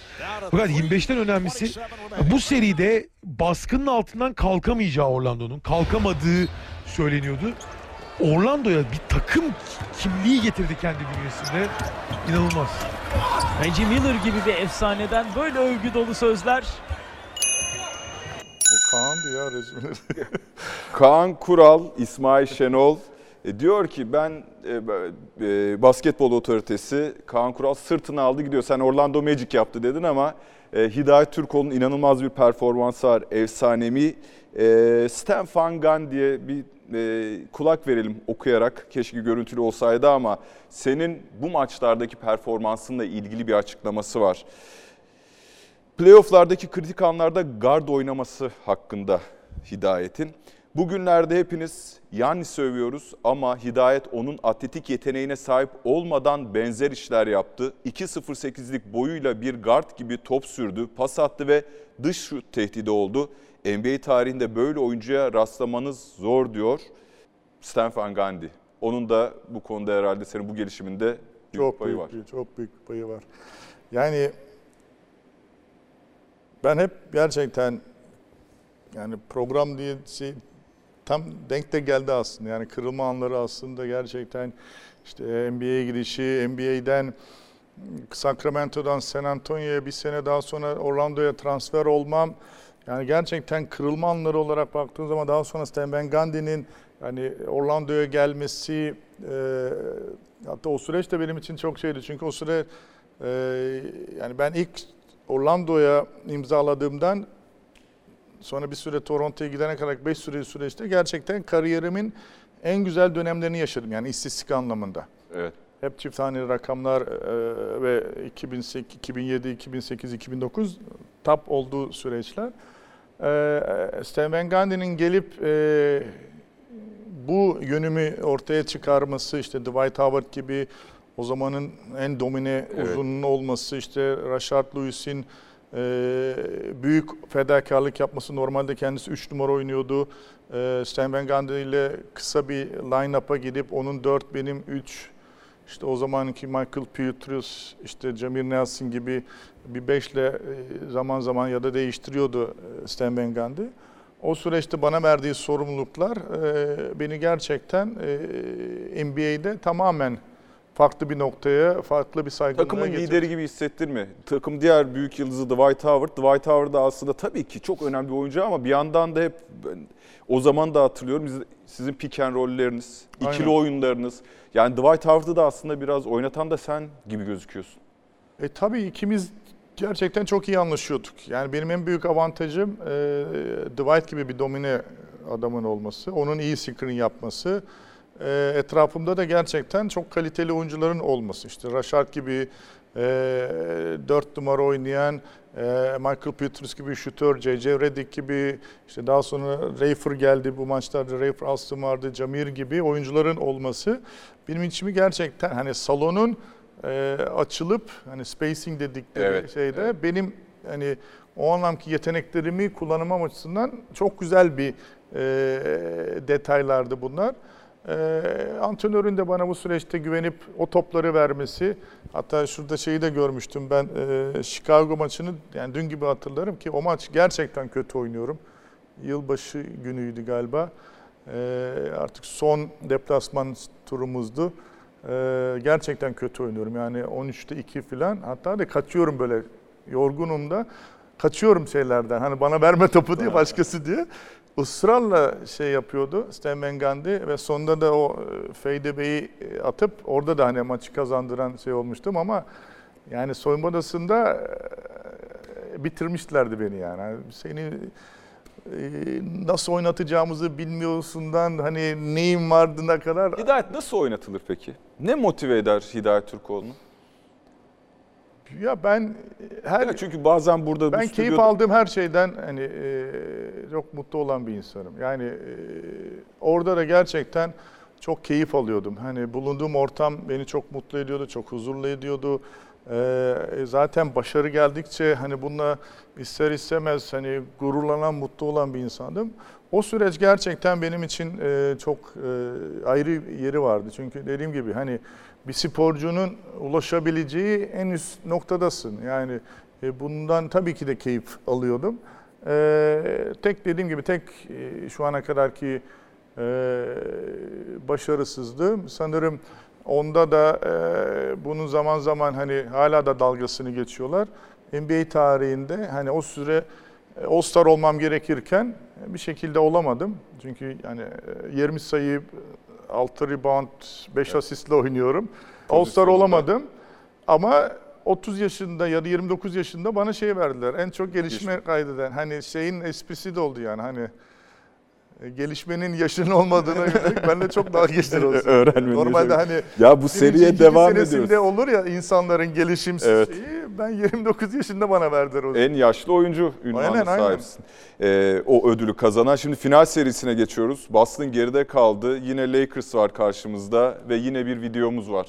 Fakat 25'ten önemlisi bu seride baskının altından kalkamayacağı Orlando'nun kalkamadığı söyleniyordu. Orlando'ya bir takım kimliği getirdi kendi bünyesinde. İnanılmaz. Reggie Miller gibi bir efsaneden böyle övgü dolu sözler. Kaan'dı ya resmen. Kaan Kural, İsmail Şenol e, diyor ki ben e, e, basketbol otoritesi Kaan Kural sırtını aldı gidiyor. Sen Orlando Magic yaptı dedin ama e, Hidayet Türkoğlu'nun inanılmaz bir performansı var. Efsanemi. E, Stan Van Gunn diye bir kulak verelim okuyarak. Keşke görüntülü olsaydı ama senin bu maçlardaki performansınla ilgili bir açıklaması var. Playoff'lardaki kritik anlarda guard oynaması hakkında Hidayet'in. Bugünlerde hepiniz Yannis'i övüyoruz ama Hidayet onun atletik yeteneğine sahip olmadan benzer işler yaptı. 2.08'lik boyuyla bir guard gibi top sürdü, pas attı ve dış şut tehdidi oldu. NBA tarihinde böyle oyuncuya rastlamanız zor diyor Stan Van Gundy. Onun da bu konuda herhalde senin bu gelişiminde büyük çok payı büyük, var. çok büyük payı var. Yani ben hep gerçekten yani program diye şey tam denk de geldi aslında. Yani kırılma anları aslında gerçekten işte NBA'ye gidişi, NBA'den Sacramento'dan San Antonio'ya bir sene daha sonra Orlando'ya transfer olmam. Yani gerçekten kırılma anları olarak baktığın zaman daha sonra Stan Van Gundy'nin yani Orlando'ya gelmesi e, hatta o süreç de benim için çok şeydi. Çünkü o süre e, yani ben ilk Orlando'ya imzaladığımdan sonra bir süre Toronto'ya gidene kadar 5 süre süreçte gerçekten kariyerimin en güzel dönemlerini yaşadım. Yani istatistik anlamında. Evet. Hep çift haneli rakamlar e, ve 2008, 2007, 2008, 2009 top olduğu süreçler. E, Stan Van Gundy'nin gelip e, bu yönümü ortaya çıkarması işte Dwight Howard gibi o zamanın en domine Evet. uzunluğu olması, işte Rashard Lewis'in e, büyük fedakarlık yapması. Normalde kendisi 3 numara oynuyordu. E, Stan Van Gundy ile kısa bir line-up'a gidip onun 4 benim 3 işte o zamanki Michael Pietrus, işte Jamir Nelson gibi bir beşle e, zaman zaman ya da değiştiriyordu e, Stan Van Gundy. O süreçte bana verdiği sorumluluklar e, beni gerçekten NBA'de tamamen farklı bir noktaya, farklı bir saygınlığa Takımın getirdi. lideri gibi hissettirme. Takım diğer büyük yıldızı Dwight Howard. Dwight Howard da aslında tabii ki çok önemli bir oyuncu ama bir yandan da hep o zaman da hatırlıyorum sizin pick and roll'leriniz, ikili Aynen. oyunlarınız. Yani Dwight Howard'ı da aslında biraz oynatan da sen gibi gözüküyorsun. E, tabii ikimiz gerçekten çok iyi anlaşıyorduk. Yani benim en büyük avantajım e, Dwight gibi bir domine adamın olması, onun iyi screen yapması. E, etrafımda da gerçekten çok kaliteli oyuncuların olması. İşte Rashard gibi e, 4 numara oynayan, e, Michael Pietrus gibi şutör, J.J. Redick gibi, işte daha sonra Rayfer geldi bu maçlarda, Rayfer Alston vardı, Jamir gibi oyuncuların olması benim içimi gerçekten hani salonun e, açılıp hani spacing dedikleri Evet, şeyde evet. benim hani o anlamki yeteneklerimi kullanmam açısından çok güzel bir e, detaylardı bunlar. E, antrenörün de bana bu süreçte güvenip o topları vermesi. Hatta şurada şeyi de görmüştüm ben e, Chicago maçını yani dün gibi hatırlarım ki o maç gerçekten kötü oynuyorum. Yılbaşı günüydü galiba. E, artık son deplasman turumuzdu. Ee, gerçekten kötü oynuyorum. Yani 13'te 2 falan. Hatta da kaçıyorum böyle yorgunum da. Kaçıyorum şeylerden. Hani bana verme topu diye başkası diye. Israrla şey yapıyordu Van Gundy ve sonunda da o e, fadeaway'i e, atıp orada da hani maçı kazandıran şey olmuştum ama yani soyunma odasında e, bitirmişlerdi beni yani. Hani Seni nasıl oynatacağımızı bilmiyorsundan hani neyin vardığına kadar Hidayet nasıl oynatılır peki? Ne motive eder Hidayet Türkoğlu'nu? Ya ben her Ya çünkü bazen burada bu ben keyif stüdyoda- aldığım her şeyden hani e, çok mutlu olan bir insanım. Yani e, orada da gerçekten çok keyif alıyordum. Hani bulunduğum ortam beni çok mutlu ediyordu, çok huzurlu ediyordu. E, zaten başarı geldikçe hani bununla ister istemez hani gururlanan, mutlu olan bir insandım. O süreç gerçekten benim için e, çok e, ayrı yeri vardı. Çünkü dediğim gibi hani bir sporcunun ulaşabileceği en üst noktadasın. Yani e, bundan tabii ki de keyif alıyordum. E, tek dediğim gibi tek e, şu ana kadarki e, başarısızlığım sanırım onda da bunun zaman zaman hani hala da dalgasını geçiyorlar. NBA tarihinde hani o süre All-Star olmam gerekirken bir şekilde olamadım. Çünkü yani e, 20 sayı, 6 rebound, 5 asistle oynuyorum. All-Star olamadım. Ama 30 yaşında ya da 29 yaşında bana şey verdiler. En çok gelişme kaydeden. Hani şeyin esprisi de oldu yani hani gelişmenin yaşının olmadığına yönelik ben de çok daha geçtir olsun. Öğrenmenin Normalde hani Ya bu seriye devam ediyoruz. olur ya insanların gelişim Evet. şeyi. Ben 29 yaşında bana verdiler o En yaşlı oyuncu Aynen, aynen. sahipsin. Ee, o ödülü kazanan. Şimdi final serisine geçiyoruz. Boston geride kaldı. Yine Lakers var karşımızda ve yine bir videomuz var.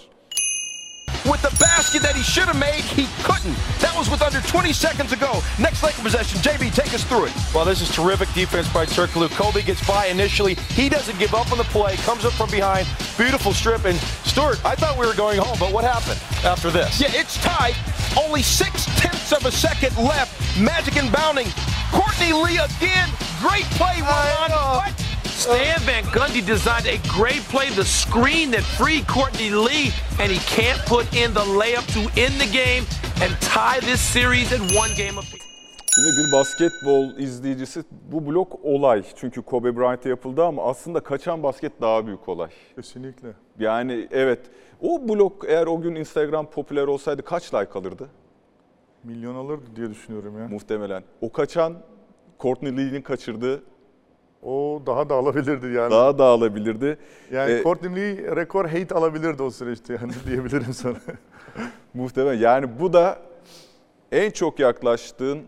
With the basket that he should have made, he couldn't. That was with under 20 seconds ago. Next Laker possession, JB, take us through it. Well, this is terrific defense by Turkoglu. Kobe gets by initially. He doesn't give up on the play, comes up from behind. Beautiful strip. And Stewart, I thought we were going home, but what happened after this? Yeah, it's tied. Only six tenths of a second left. Magic inbounding. Courtney Lee again. Great play, Ron. What? Stan Van Gundy designed a great play, the screen that freed Courtney Lee, and he can't put in the layup to end the game and tie this series at one game apiece. Şimdi bir basketbol izleyicisi bu blok olay. Çünkü Kobe Bryant'a yapıldı ama aslında kaçan basket daha büyük olay. Kesinlikle. Yani evet o blok eğer o gün Instagram popüler olsaydı kaç like alırdı? Milyon alırdı diye düşünüyorum ya. Muhtemelen. O kaçan Courtney Lee'nin kaçırdığı O daha da alabilirdi yani. daha da alabilirdi. yani Ee, Courtney Lee rekor hate alabilirdi o süreçte yani diyebilirim sana. Muhtemelen. Yani bu da en çok yaklaştığın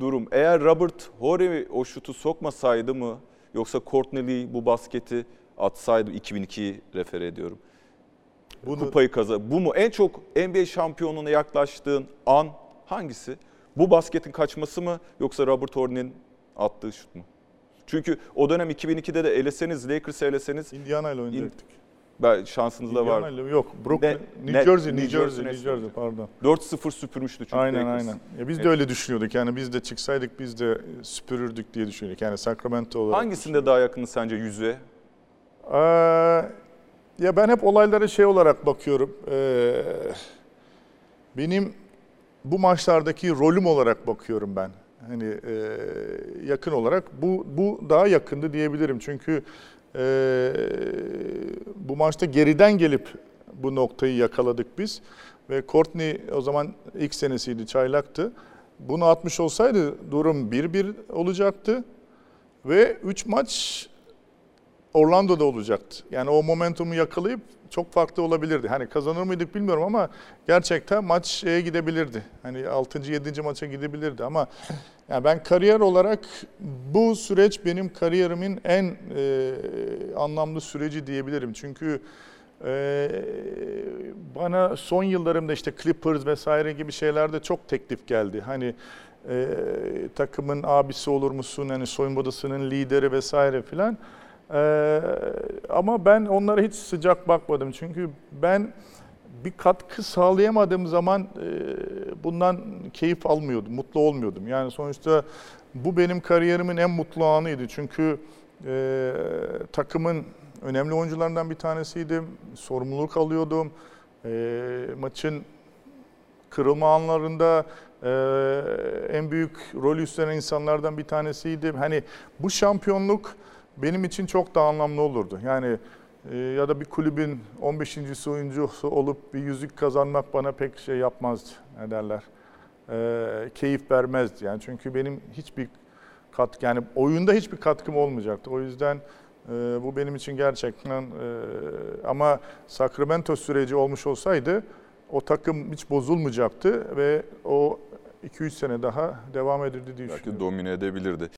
durum. Eğer Robert Horry o şutu sokmasaydı mı yoksa Courtney Lee bu basketi atsaydı 2002'yi refer ediyorum. Bunu- kupayı kazan. Bu mu en çok NBA şampiyonluğuna yaklaştığın an hangisi? Bu basketin kaçması mı yoksa Robert Horry'nin attığı şut mu? Çünkü o dönem 2002'de de eleseniz, Lakers'ı eleseniz Indiana ile oynayacaktık. ben şansınız da Indiana var. ile yok. Brooklyn, Ne- New ne- Jersey, New New Jersey, Jersey New Jersey pardon. 4-0 süpürmüştü çünkü Aynen Lakers. aynen. Ya biz de Evet. öyle düşünüyorduk. Yani biz de çıksaydık biz de süpürürdük diye düşünüyorduk. Yani Sacramento olarak. Hangisinde daha yakını sence yüzüğe? Ee, ya ben hep olaylara şey olarak bakıyorum. Ee, benim bu maçlardaki rolüm olarak bakıyorum ben. Hani e, yakın olarak bu bu daha yakındı diyebilirim. Çünkü e, bu maçta geriden gelip bu noktayı yakaladık biz ve Courtney o zaman ilk senesiydi, çaylaktı. Bunu atmış olsaydı durum 1-1 olacaktı ve 3 maç Orlando'da olacaktı. Yani o momentumu yakalayıp çok farklı olabilirdi. Hani kazanır mıydık bilmiyorum ama gerçekten maç şeye gidebilirdi. Hani 6. 7. maça gidebilirdi ama yani ben kariyer olarak bu süreç benim kariyerimin en e, anlamlı süreci diyebilirim. Çünkü e, bana son yıllarımda işte Clippers vesaire gibi şeylerde çok teklif geldi. Hani e, takımın abisi olur musun? Hani soyunma odasının lideri vesaire filan. Ee, ama ben onlara hiç sıcak bakmadım. Çünkü ben bir katkı sağlayamadığım zaman e, bundan keyif almıyordum, mutlu olmuyordum. Yani sonuçta bu benim kariyerimin en mutlu anıydı. Çünkü e, takımın önemli oyuncularından bir tanesiydim. Sorumluluk alıyordum. E, maçın kırılma anlarında e, en büyük rol üstlenen insanlardan bir tanesiydim. Hani bu şampiyonluk benim için çok daha anlamlı olurdu. Yani ya da bir kulübün 15. oyuncusu olup bir yüzük kazanmak bana pek şey yapmazdı. Ne derler? E, keyif vermezdi. Yani çünkü benim hiçbir kat yani oyunda hiçbir katkım olmayacaktı. O yüzden e, bu benim için gerçekten e, ama Sacramento süreci olmuş olsaydı o takım hiç bozulmayacaktı ve o 2-3 sene daha devam edildi diye düşünüyorum. Belki domine edebilirdi.